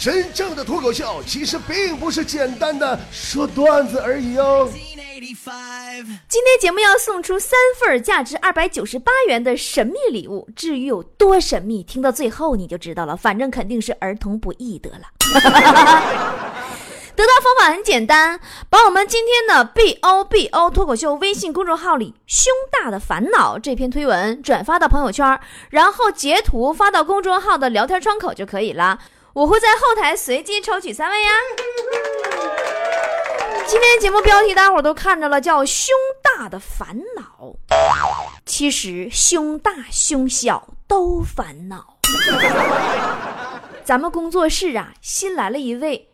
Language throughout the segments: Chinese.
真正的脱口秀其实并不是简单的说段子而已哦。今天节目要送出三份价值二百九十八元的神秘礼物，至于有多神秘，听到最后你就知道了。反正肯定是儿童不宜得了。得到方法很简单，把我们今天的 B O B O 脱口秀微信公众号里“胸大的烦恼”这篇推文转发到朋友圈，然后截图发到公众号的聊天窗口就可以了。我会在后台随机抽取三位呀。今天节目标题大伙都看着了，叫“胸大的烦恼”。其实胸大胸小都烦恼。咱们工作室啊，新来了一位。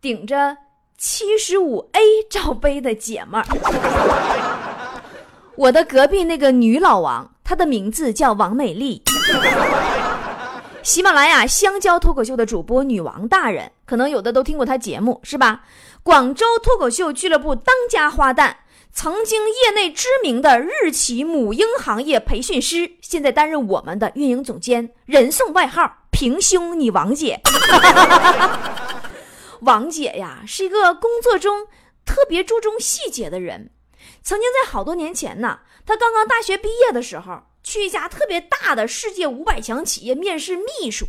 顶着七十五 A 罩杯的姐们儿，我的隔壁那个女老王，她的名字叫王美丽。喜马拉雅香蕉脱口秀的主播女王大人，可能有的都听过她节目，是吧？广州脱口秀俱乐部当家花旦，曾经业内知名的日企母婴行业培训师，现在担任我们的运营总监，人送外号“平胸女王姐”。王姐呀，是一个工作中特别注重细节的人。曾经在好多年前呢，她刚刚大学毕业的时候，去一家特别大的世界五百强企业面试秘书。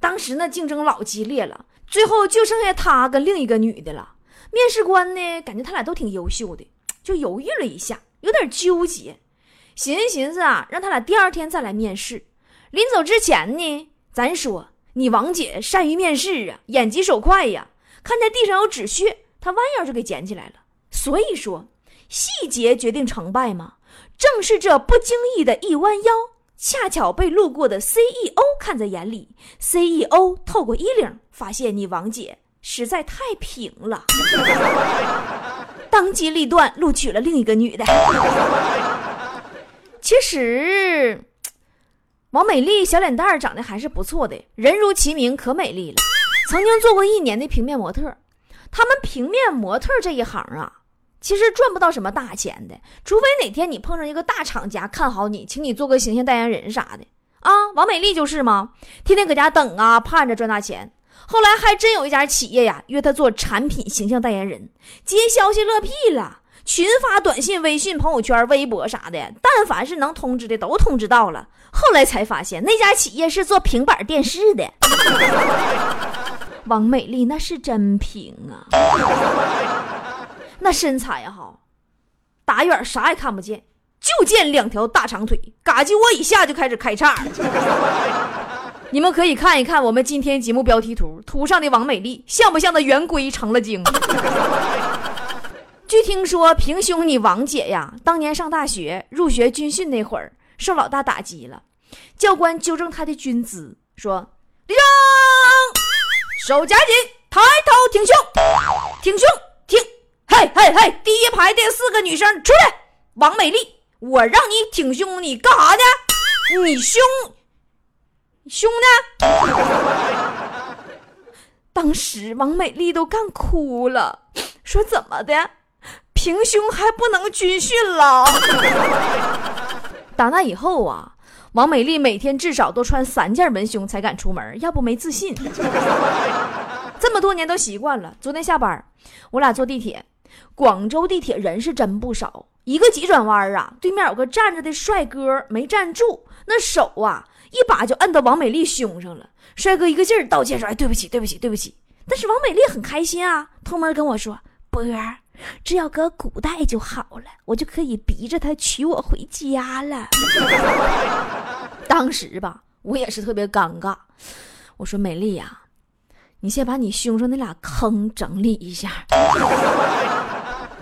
当时呢，竞争老激烈了，最后就剩下她跟另一个女的了。面试官呢，感觉他俩都挺优秀的，就犹豫了一下，有点纠结，寻思寻思啊，让他俩第二天再来面试。临走之前呢，咱说你王姐善于面试啊，眼疾手快呀。看见地上有纸屑，她弯腰就给捡起来了。所以说，细节决定成败嘛。正是这不经意的一弯腰，恰巧被路过的 CEO 看在眼里。CEO 透过衣领发现你王姐实在太平了，当机立断录取了另一个女的。其实，王美丽小脸蛋儿长得还是不错的，人如其名，可美丽了。曾经做过一年的平面模特，他们平面模特这一行啊，其实赚不到什么大钱的，除非哪天你碰上一个大厂家看好你，请你做个形象代言人啥的啊。王美丽就是吗？天天搁家等啊，盼着赚大钱。后来还真有一家企业呀，约她做产品形象代言人，接消息乐屁了，群发短信、微信、朋友圈、微博啥的，但凡是能通知的都通知到了。后来才发现那家企业是做平板电视的。王美丽那是真平啊，那身材哈，打远啥也看不见，就见两条大长腿，嘎叽窝以下就开始开叉。你们可以看一看我们今天节目标题图，图上的王美丽像不像那圆规成了精？据听说，平胸你王姐呀，当年上大学入学军训那会儿，受老大打击了，教官纠正她的军姿，说立正。手夹紧，抬头挺胸，挺胸挺，嘿嘿嘿！第一排的四个女生出来。王美丽，我让你挺胸，你干啥呢？你胸胸呢？当时王美丽都干哭了，说怎么的？平胸还不能军训了？打那以后啊。王美丽每天至少都穿三件文胸才敢出门，要不没自信。这么多年都习惯了。昨天下班，我俩坐地铁，广州地铁人是真不少。一个急转弯啊，对面有个站着的帅哥没站住，那手啊一把就摁到王美丽胸上了。帅哥一个劲儿道歉说：“哎，对不起，对不起，对不起。”但是王美丽很开心啊，偷摸跟我说：“波儿。”只要搁古代就好了，我就可以逼着他娶我回家了。当时吧，我也是特别尴尬。我说：“美丽呀，你先把你胸上那俩坑整理一下。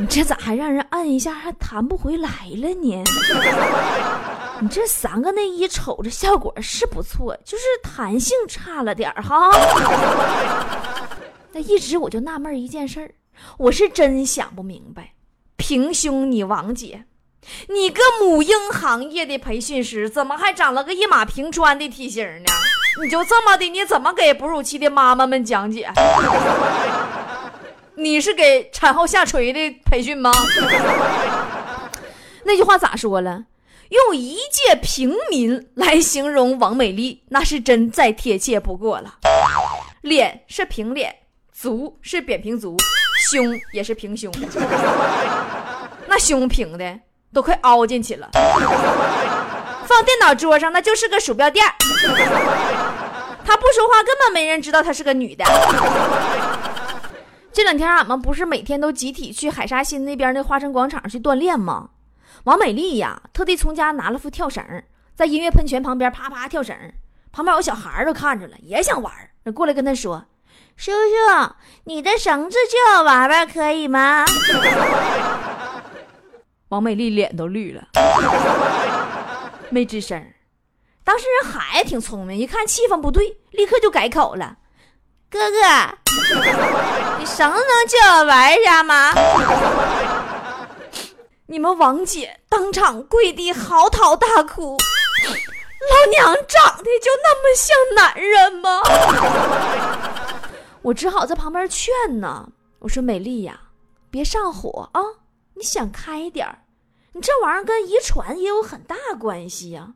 你这咋还让人按一下还弹不回来了呢？你这三个内衣瞅着效果是不错，就是弹性差了点哈。那一直我就纳闷一件事儿。”我是真想不明白，平胸你王姐，你个母婴行业的培训师，怎么还长了个一马平川的体型呢？你就这么的，你怎么给哺乳期的妈妈们讲解？你是给产后下垂的培训吗？那句话咋说了？用一介平民来形容王美丽，那是真再贴切不过了。脸是平脸，足是扁平足，胸也是平胸。那胸平的都快凹进去了，放电脑桌上那就是个鼠标垫。她不说话，根本没人知道她是个女的。这两天俺们不是每天都集体去海沙新那边那花城广场去锻炼吗？王美丽呀，特地从家拿了副跳绳，在音乐喷泉旁边啪啪跳绳。旁边有小孩都看着了，也想玩那过来跟他说：“叔叔，你的绳子借我玩玩可以吗？” 王美丽脸都绿了，没吱声。当时人孩子挺聪明，一看气氛不对，立刻就改口了：“哥哥，你绳子能借我玩一下吗？”你们王姐当场跪地嚎啕大哭。老娘长得就那么像男人吗？我只好在旁边劝呢。我说：“美丽呀，别上火啊，你想开点儿。你这玩意儿跟遗传也有很大关系呀。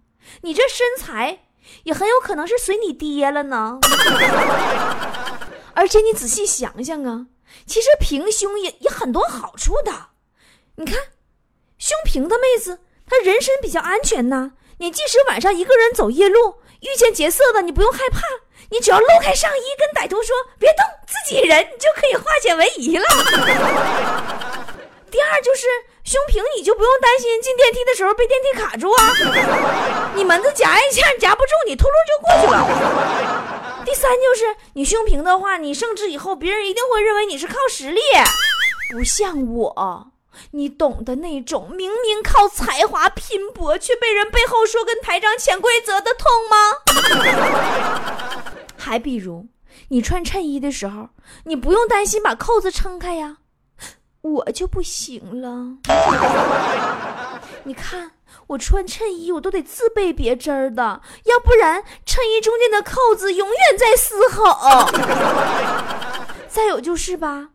你这身材也很有可能是随你爹了呢。而且你仔细想想啊，其实平胸也也很多好处的。你看，胸平的妹子她人身比较安全呐。”你即使晚上一个人走夜路，遇见劫色的，你不用害怕，你只要露开上衣，跟歹徒说“别动，自己人”，你就可以化险为夷了。第二就是胸平，你就不用担心进电梯的时候被电梯卡住啊，你门子夹一下夹不住，你秃噜就过去了。第三就是你胸平的话，你升职以后，别人一定会认为你是靠实力，不像我。你懂得那种明明靠才华拼搏，却被人背后说跟台长潜规则的痛吗？还比如，你穿衬衣的时候，你不用担心把扣子撑开呀，我就不行了。你看我穿衬衣，我都得自备别针儿的，要不然衬衣中间的扣子永远在嘶吼。再有就是吧。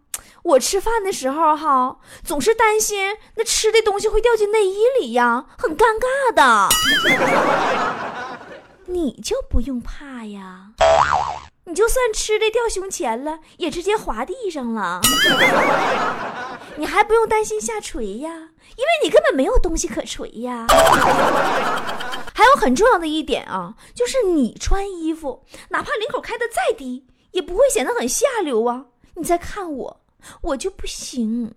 我吃饭的时候哈，总是担心那吃的东西会掉进内衣里呀，很尴尬的。你就不用怕呀，你就算吃的掉胸前了，也直接滑地上了。你还不用担心下垂呀，因为你根本没有东西可垂呀。还有很重要的一点啊，就是你穿衣服，哪怕领口开的再低，也不会显得很下流啊。你再看我。我就不行，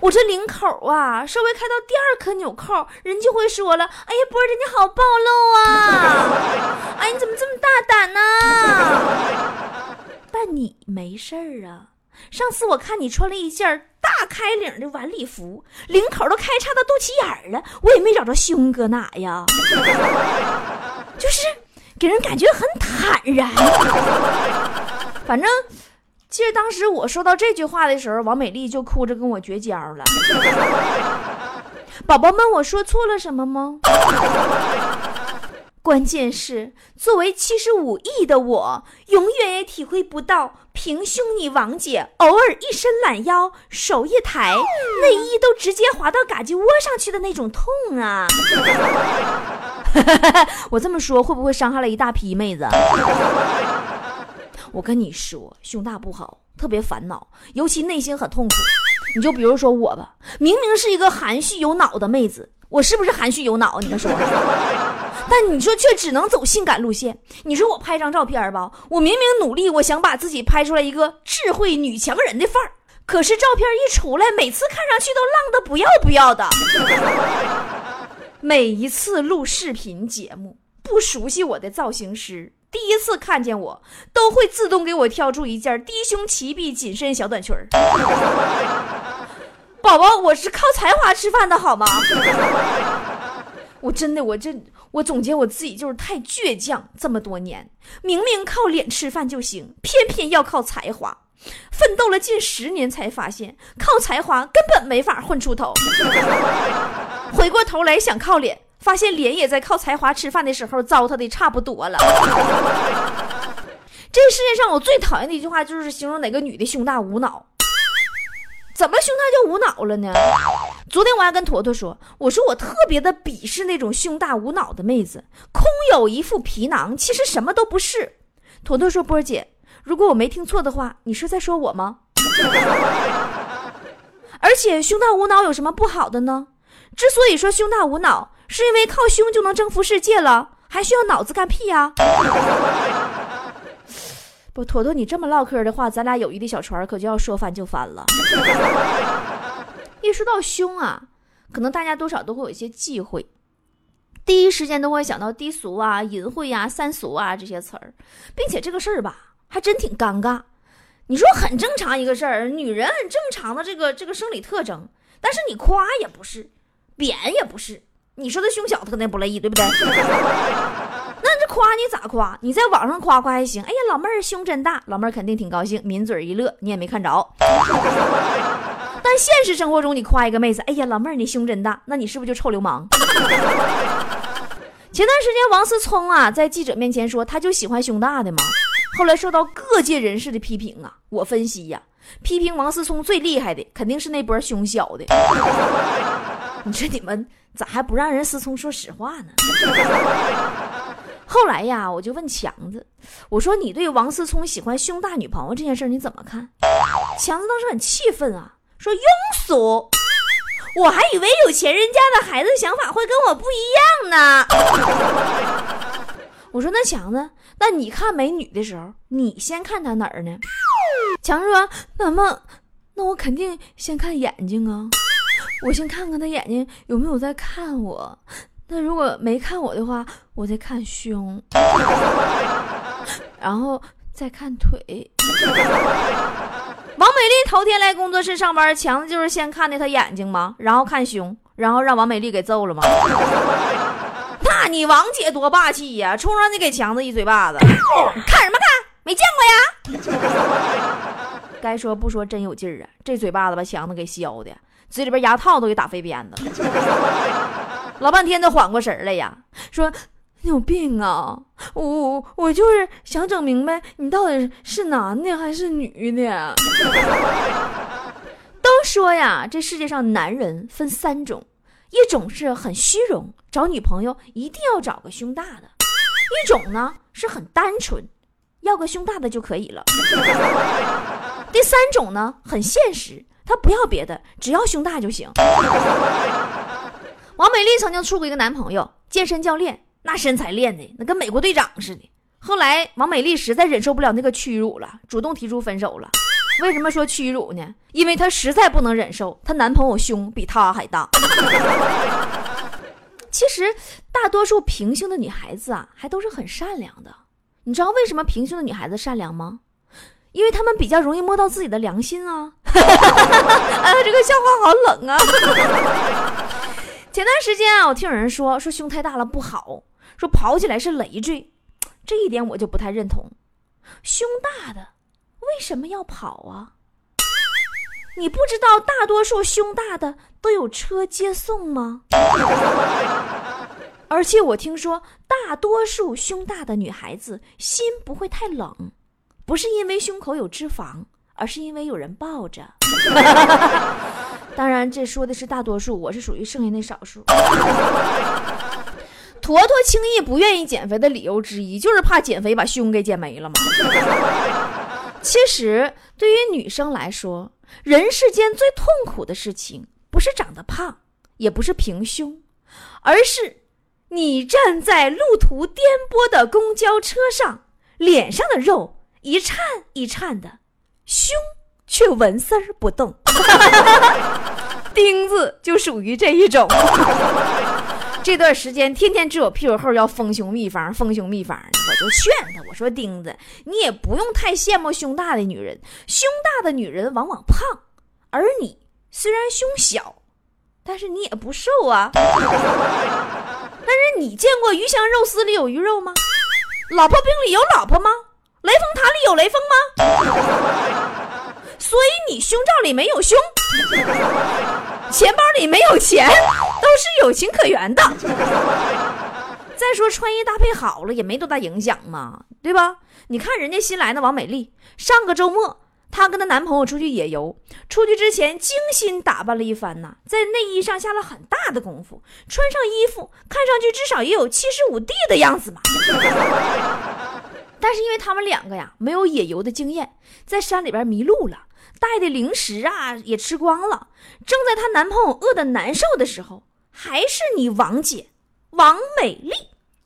我这领口啊，稍微开到第二颗纽扣，人就会说了：“哎呀，波儿姐你好暴露啊！哎，你怎么这么大胆呢？”但你没事儿啊。上次我看你穿了一件大开领的晚礼服，领口都开叉到肚脐眼儿了，我也没找着胸搁哪呀，就是给人感觉很坦然。反正。其实当时我说到这句话的时候，王美丽就哭着跟我绝交了。宝宝们，我说错了什么吗？关键是，作为七十五亿的我，永远也体会不到平胸你王姐偶尔一伸懒腰，手一抬，内衣都直接滑到嘎叽窝上去的那种痛啊！我这么说会不会伤害了一大批妹子？我跟你说，胸大不好，特别烦恼，尤其内心很痛苦。你就比如说我吧，明明是一个含蓄有脑的妹子，我是不是含蓄有脑？你们说？但你说却只能走性感路线。你说我拍张照片吧，我明明努力，我想把自己拍出来一个智慧女强人的范儿，可是照片一出来，每次看上去都浪的不要不要的。每一次录视频节目，不熟悉我的造型师。第一次看见我，都会自动给我挑出一件低胸齐臂紧身小短裙儿。宝宝，我是靠才华吃饭的好吗？我真的，我这我总结我自己就是太倔强。这么多年，明明靠脸吃饭就行，偏偏要靠才华。奋斗了近十年，才发现靠才华根本没法混出头。回过头来想靠脸。发现脸也在靠才华吃饭的时候糟蹋的差不多了。这世界上我最讨厌的一句话就是形容哪个女的胸大无脑。怎么胸大就无脑了呢？昨天我还跟坨坨说，我说我特别的鄙视那种胸大无脑的妹子，空有一副皮囊，其实什么都不是。坨坨说：“波姐，如果我没听错的话，你是在说我吗？而且胸大无脑有什么不好的呢？之所以说胸大无脑，是因为靠胸就能征服世界了，还需要脑子干屁呀？不，坨坨，你这么唠嗑的话，咱俩友谊的小船可就要说翻就翻了。一说到胸啊，可能大家多少都会有一些忌讳。”第一时间都会想到低俗啊、淫秽呀、三俗啊这些词儿，并且这个事儿吧，还真挺尴尬。你说很正常一个事儿，女人很正常的这个这个生理特征，但是你夸也不是，贬也不是。你说他胸小，他肯定不乐意，对不对？那这夸你咋夸？你在网上夸夸还行。哎呀，老妹儿胸真大，老妹儿肯定挺高兴，抿嘴一乐。你也没看着。但现实生活中，你夸一个妹子，哎呀，老妹儿你胸真大，那你是不是就臭流氓？前段时间，王思聪啊，在记者面前说，他就喜欢胸大的嘛。后来受到各界人士的批评啊，我分析呀，批评王思聪最厉害的肯定是那波胸小的。你说你们咋还不让人思聪说实话呢？后来呀，我就问强子，我说你对王思聪喜欢胸大女朋友这件事你怎么看？强子当时很气愤啊，说庸俗。我还以为有钱人家的孩子想法会跟我不一样呢。我说那强子，那你看美女的时候，你先看她哪儿呢？强子说：“那么，那我肯定先看眼睛啊，我先看看她眼睛有没有在看我。那如果没看我的话，我再看胸，然后再看腿。”王美丽头天来工作室上班，强子就是先看的她眼睛吗？然后看胸，然后让王美丽给揍了吗？那你王姐多霸气呀，冲上去给强子一嘴巴子！看什么看？没见过呀！该说不说，真有劲儿啊！这嘴巴子把强子给削的，嘴里边牙套都给打飞鞭子了。老半天才缓过神来呀，说。你有病啊！我我我就是想整明白，你到底是男的还是女的？都说呀，这世界上男人分三种，一种是很虚荣，找女朋友一定要找个胸大的；一种呢是很单纯，要个胸大的就可以了；第三种呢很现实，她不要别的，只要胸大就行。王美丽曾经处过一个男朋友，健身教练。那身材练的那跟美国队长似的。后来王美丽实在忍受不了那个屈辱了，主动提出分手了。为什么说屈辱呢？因为她实在不能忍受她男朋友胸比她还大。其实大多数平胸的女孩子啊，还都是很善良的。你知道为什么平胸的女孩子善良吗？因为她们比较容易摸到自己的良心啊。啊，这个笑话好冷啊。前段时间啊，我听有人说说胸太大了不好。说跑起来是累赘，这一点我就不太认同。胸大的为什么要跑啊？你不知道大多数胸大的都有车接送吗？而且我听说大多数胸大的女孩子心不会太冷，不是因为胸口有脂肪，而是因为有人抱着。当然，这说的是大多数，我是属于剩下那少数。坨坨轻易不愿意减肥的理由之一，就是怕减肥把胸给减没了嘛。其实，对于女生来说，人世间最痛苦的事情，不是长得胖，也不是平胸，而是你站在路途颠簸的公交车上，脸上的肉一颤一颤的，胸却纹丝儿不动。钉子就属于这一种。这段时间天天只有屁股后要丰胸秘方，丰胸秘方，我就劝他，我说钉子，你也不用太羡慕胸大的女人，胸大的女人往往胖，而你虽然胸小，但是你也不瘦啊。但是你见过鱼香肉丝里有鱼肉吗？老婆饼里有老婆吗？雷峰塔里有雷锋吗？所以你胸罩里没有胸。钱包里没有钱，都是有情可原的。再说穿衣搭配好了也没多大影响嘛，对吧？你看人家新来的王美丽，上个周末她跟她男朋友出去野游，出去之前精心打扮了一番呐，在内衣上下了很大的功夫，穿上衣服看上去至少也有七十五 D 的样子嘛。但是因为他们两个呀没有野游的经验，在山里边迷路了，带的零食啊也吃光了。正在她男朋友饿得难受的时候，还是你王姐王美丽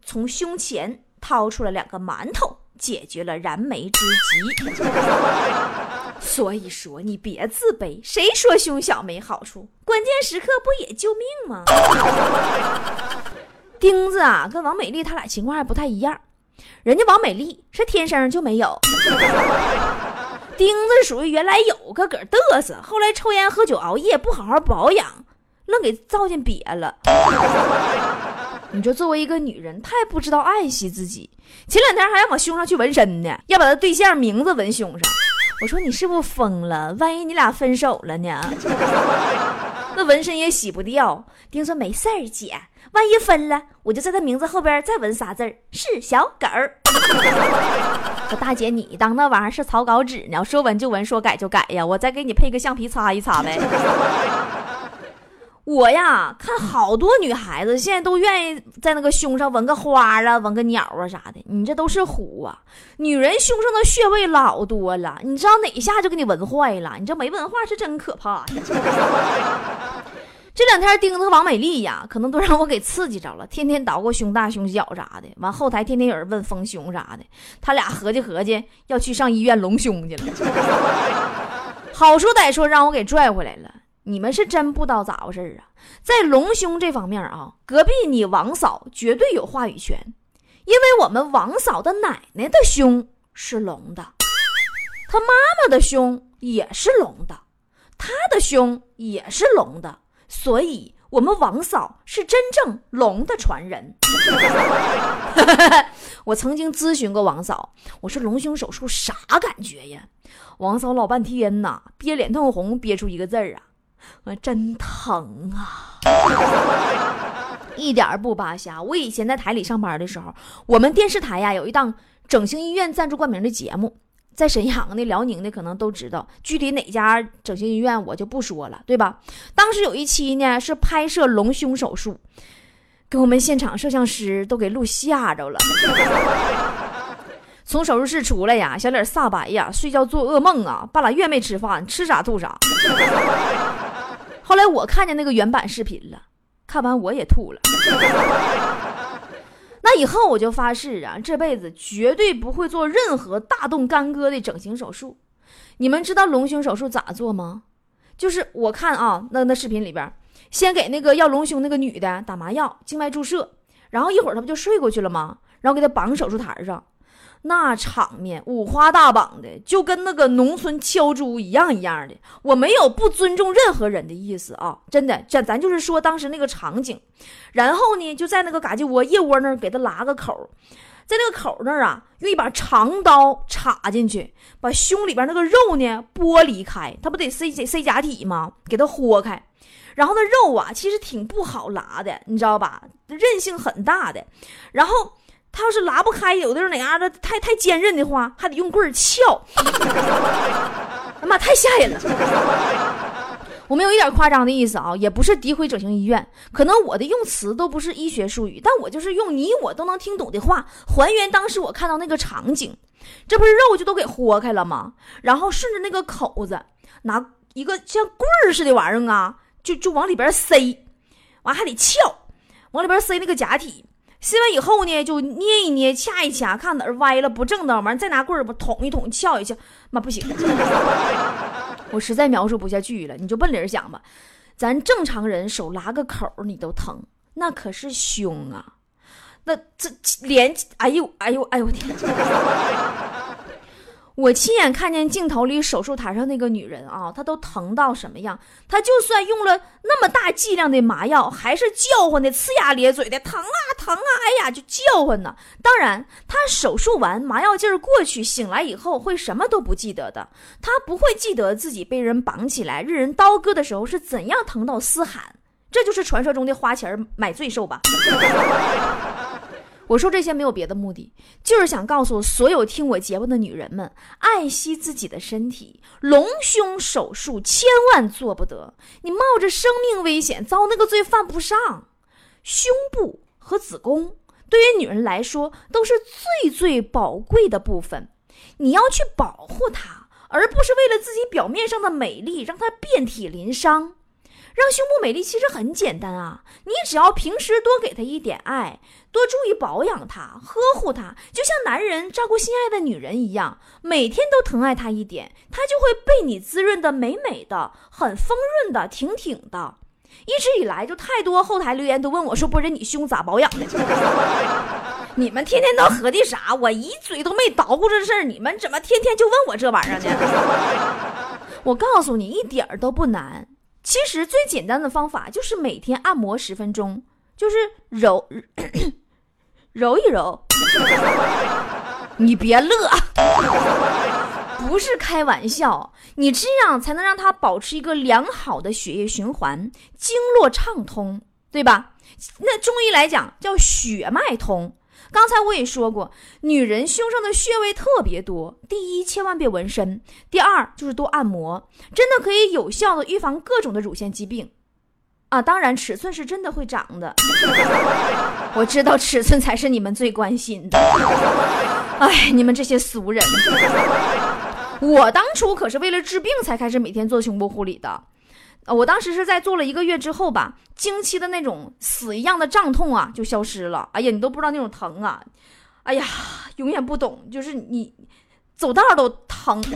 从胸前掏出了两个馒头，解决了燃眉之急。所以说你别自卑，谁说胸小没好处？关键时刻不也救命吗？钉子啊，跟王美丽他俩情况还不太一样。人家王美丽是天生就没有，钉子属于原来有个个嘚瑟，后来抽烟喝酒熬夜不好好保养，愣给造进瘪了。你说作为一个女人，太不知道爱惜自己。前两天还要往胸上去纹身呢，要把他对象名字纹胸上。我说你是不是疯了？万一你俩分手了呢？纹身也洗不掉。丁说没事儿，姐。万一分了，我就在他名字后边再纹仨字儿，是小狗儿。说大姐，你当那玩意儿是草稿纸呢？说纹就纹，说改就改呀？我再给你配个橡皮擦一擦呗。我呀，看好多女孩子现在都愿意在那个胸上纹个花啊，纹个鸟啊啥的。你这都是虎啊！女人胸上的穴位老多了，你知道哪一下就给你纹坏了？你这没文化是真可怕呀！这两天盯着王美丽呀，可能都让我给刺激着了，天天捣鼓胸大胸小啥的。完后台天天有人问丰胸啥的，他俩合计合计要去上医院隆胸去了。好说歹说，让我给拽回来了。你们是真不知道咋回事啊！在隆胸这方面啊，隔壁你王嫂绝对有话语权，因为我们王嫂的奶奶的胸是隆的，她妈妈的胸也是隆的，她的胸也是隆的。所以，我们王嫂是真正龙的传人。我曾经咨询过王嫂，我说隆胸手术啥感觉呀？王嫂老半天呐，憋脸通红，憋出一个字儿啊，我真疼啊！一点不扒瞎。我以前在台里上班的时候，我们电视台呀有一档整形医院赞助冠名的节目。在沈阳的、辽宁的可能都知道，具体哪家整形医院我就不说了，对吧？当时有一期呢是拍摄隆胸手术，给我们现场摄像师都给录吓着了。从手术室出来呀，小脸煞白呀，睡觉做噩梦啊，半拉月没吃饭，吃啥吐啥。后来我看见那个原版视频了，看完我也吐了。那以后我就发誓啊，这辈子绝对不会做任何大动干戈的整形手术。你们知道隆胸手术咋做吗？就是我看啊，那那视频里边，先给那个要隆胸那个女的打麻药，静脉注射，然后一会儿她不就睡过去了吗？然后给她绑手术台上。那场面五花大绑的，就跟那个农村敲猪一样一样的。我没有不尊重任何人的意思啊，真的，咱咱就是说当时那个场景。然后呢，就在那个嘎叽窝腋窝那儿给他拉个口，在那个口那儿啊，用一把长刀插进去，把胸里边那个肉呢剥离开。他不得塞塞假体吗？给他豁开。然后那肉啊，其实挺不好拉的，你知道吧？韧性很大的。然后。他要是拉不开，有的人哪嘎子太太坚韧的话，还得用棍儿撬。哎妈，太吓人了！我没有一点夸张的意思啊，也不是诋毁整形医院，可能我的用词都不是医学术语，但我就是用你我都能听懂的话，还原当时我看到那个场景。这不是肉就都给豁开了吗？然后顺着那个口子，拿一个像棍儿似的玩意儿啊，就就往里边塞，完还得撬，往里边塞那个假体。撕完以后呢，就捏一捏，掐一掐，看哪儿歪了不正当，完再拿棍儿不捅一捅，撬一撬，妈不行，我实在描述不下去了。你就奔理儿想吧，咱正常人手拉个口你都疼，那可是胸啊，那这连，哎呦哎呦哎呦我天！我亲眼看见镜头里手术台上那个女人啊，她都疼到什么样？她就算用了那么大剂量的麻药，还是叫唤的呲牙咧嘴的，疼啊疼啊！哎呀，就叫唤呢。当然，她手术完麻药劲儿过去，醒来以后会什么都不记得的。她不会记得自己被人绑起来、任人刀割的时候是怎样疼到嘶喊。这就是传说中的花钱买罪受吧。我说这些没有别的目的，就是想告诉所有听我节目的女人们，爱惜自己的身体。隆胸手术千万做不得，你冒着生命危险遭那个罪犯不上。胸部和子宫对于女人来说都是最最宝贵的部分，你要去保护它，而不是为了自己表面上的美丽让它遍体鳞伤。让胸部美丽其实很简单啊，你只要平时多给她一点爱，多注意保养她，呵护她，就像男人照顾心爱的女人一样，每天都疼爱她一点，她就会被你滋润的美美的，很丰润的，挺挺的。一直以来就太多后台留言都问我说：“不是你胸咋保养的？你们天天都合计啥？我一嘴都没捣鼓这事儿，你们怎么天天就问我这玩意儿呢？” 我告诉你，一点儿都不难。其实最简单的方法就是每天按摩十分钟，就是揉 揉一揉。你别乐，不是开玩笑，你这样才能让它保持一个良好的血液循环，经络畅通，对吧？那中医来讲叫血脉通。刚才我也说过，女人胸上的穴位特别多。第一，千万别纹身；第二，就是多按摩，真的可以有效的预防各种的乳腺疾病。啊，当然尺寸是真的会长的。我知道尺寸才是你们最关心的。哎，你们这些俗人！我当初可是为了治病才开始每天做胸部护理的。啊我当时是在做了一个月之后吧，经期的那种死一样的胀痛啊就消失了。哎呀，你都不知道那种疼啊！哎呀，永远不懂，就是你走道都疼。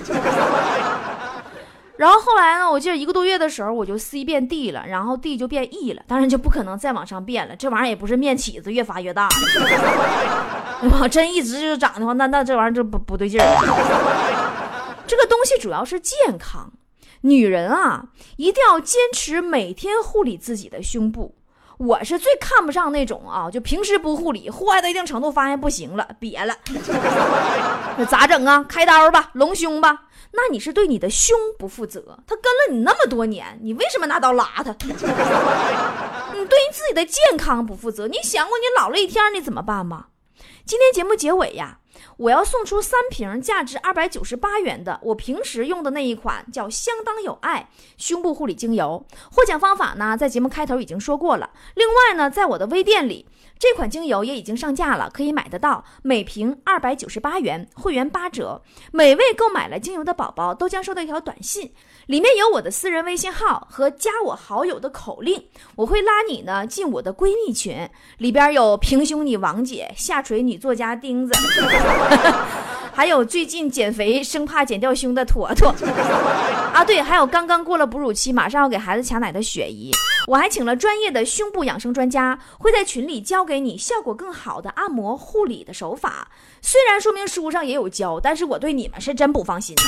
然后后来呢，我记得一个多月的时候，我就 C 变 D 了，然后 D 就变 E 了，当然就不可能再往上变了。这玩意儿也不是面起子越发越大，我真一直就长的话，那那这玩意儿就不不对劲儿。这个东西主要是健康。女人啊，一定要坚持每天护理自己的胸部。我是最看不上那种啊，就平时不护理，护爱到一定程度，发现不行了，瘪了，那咋整啊？开刀吧，隆胸吧。那你是对你的胸不负责。他跟了你那么多年，你为什么拿刀拉他？你对你自己的健康不负责。你想过你老了一天你怎么办吗？今天节目结尾呀。我要送出三瓶价值二百九十八元的我平时用的那一款叫相当有爱胸部护理精油。获奖方法呢，在节目开头已经说过了。另外呢，在我的微店里，这款精油也已经上架了，可以买得到，每瓶二百九十八元，会员八折。每位购买了精油的宝宝都将收到一条短信。里面有我的私人微信号和加我好友的口令，我会拉你呢进我的闺蜜群，里边有平胸女王姐、下垂女作家钉子，还有最近减肥生怕减掉胸的坨坨，啊对，还有刚刚过了哺乳期马上要给孩子抢奶的雪姨，我还请了专业的胸部养生专家，会在群里教给你效果更好的按摩护理的手法。虽然说明书上也有教，但是我对你们是真不放心。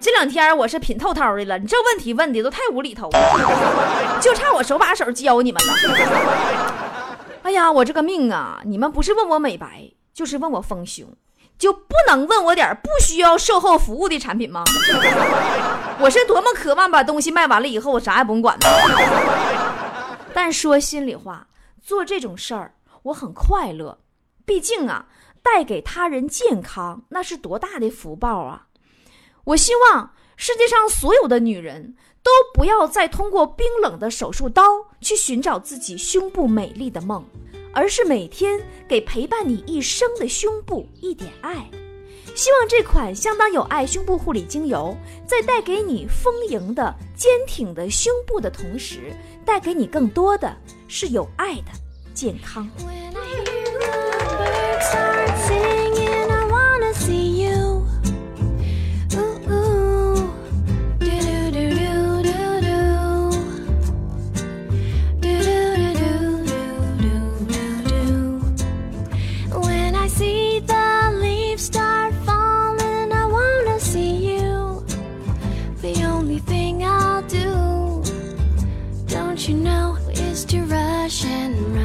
这两天我是品透透的了，你这问题问的都太无厘头了，就差我手把手教你们了。哎呀，我这个命啊！你们不是问我美白，就是问我丰胸，就不能问我点不需要售后服务的产品吗？我是多么渴望把东西卖完了以后，我啥也不用管呢。但说心里话，做这种事儿我很快乐，毕竟啊，带给他人健康，那是多大的福报啊！我希望世界上所有的女人都不要再通过冰冷的手术刀去寻找自己胸部美丽的梦，而是每天给陪伴你一生的胸部一点爱。希望这款相当有爱胸部护理精油，在带给你丰盈的、坚挺的胸部的同时，带给你更多的是有爱的健康。only thing I'll do, don't you know, is to rush and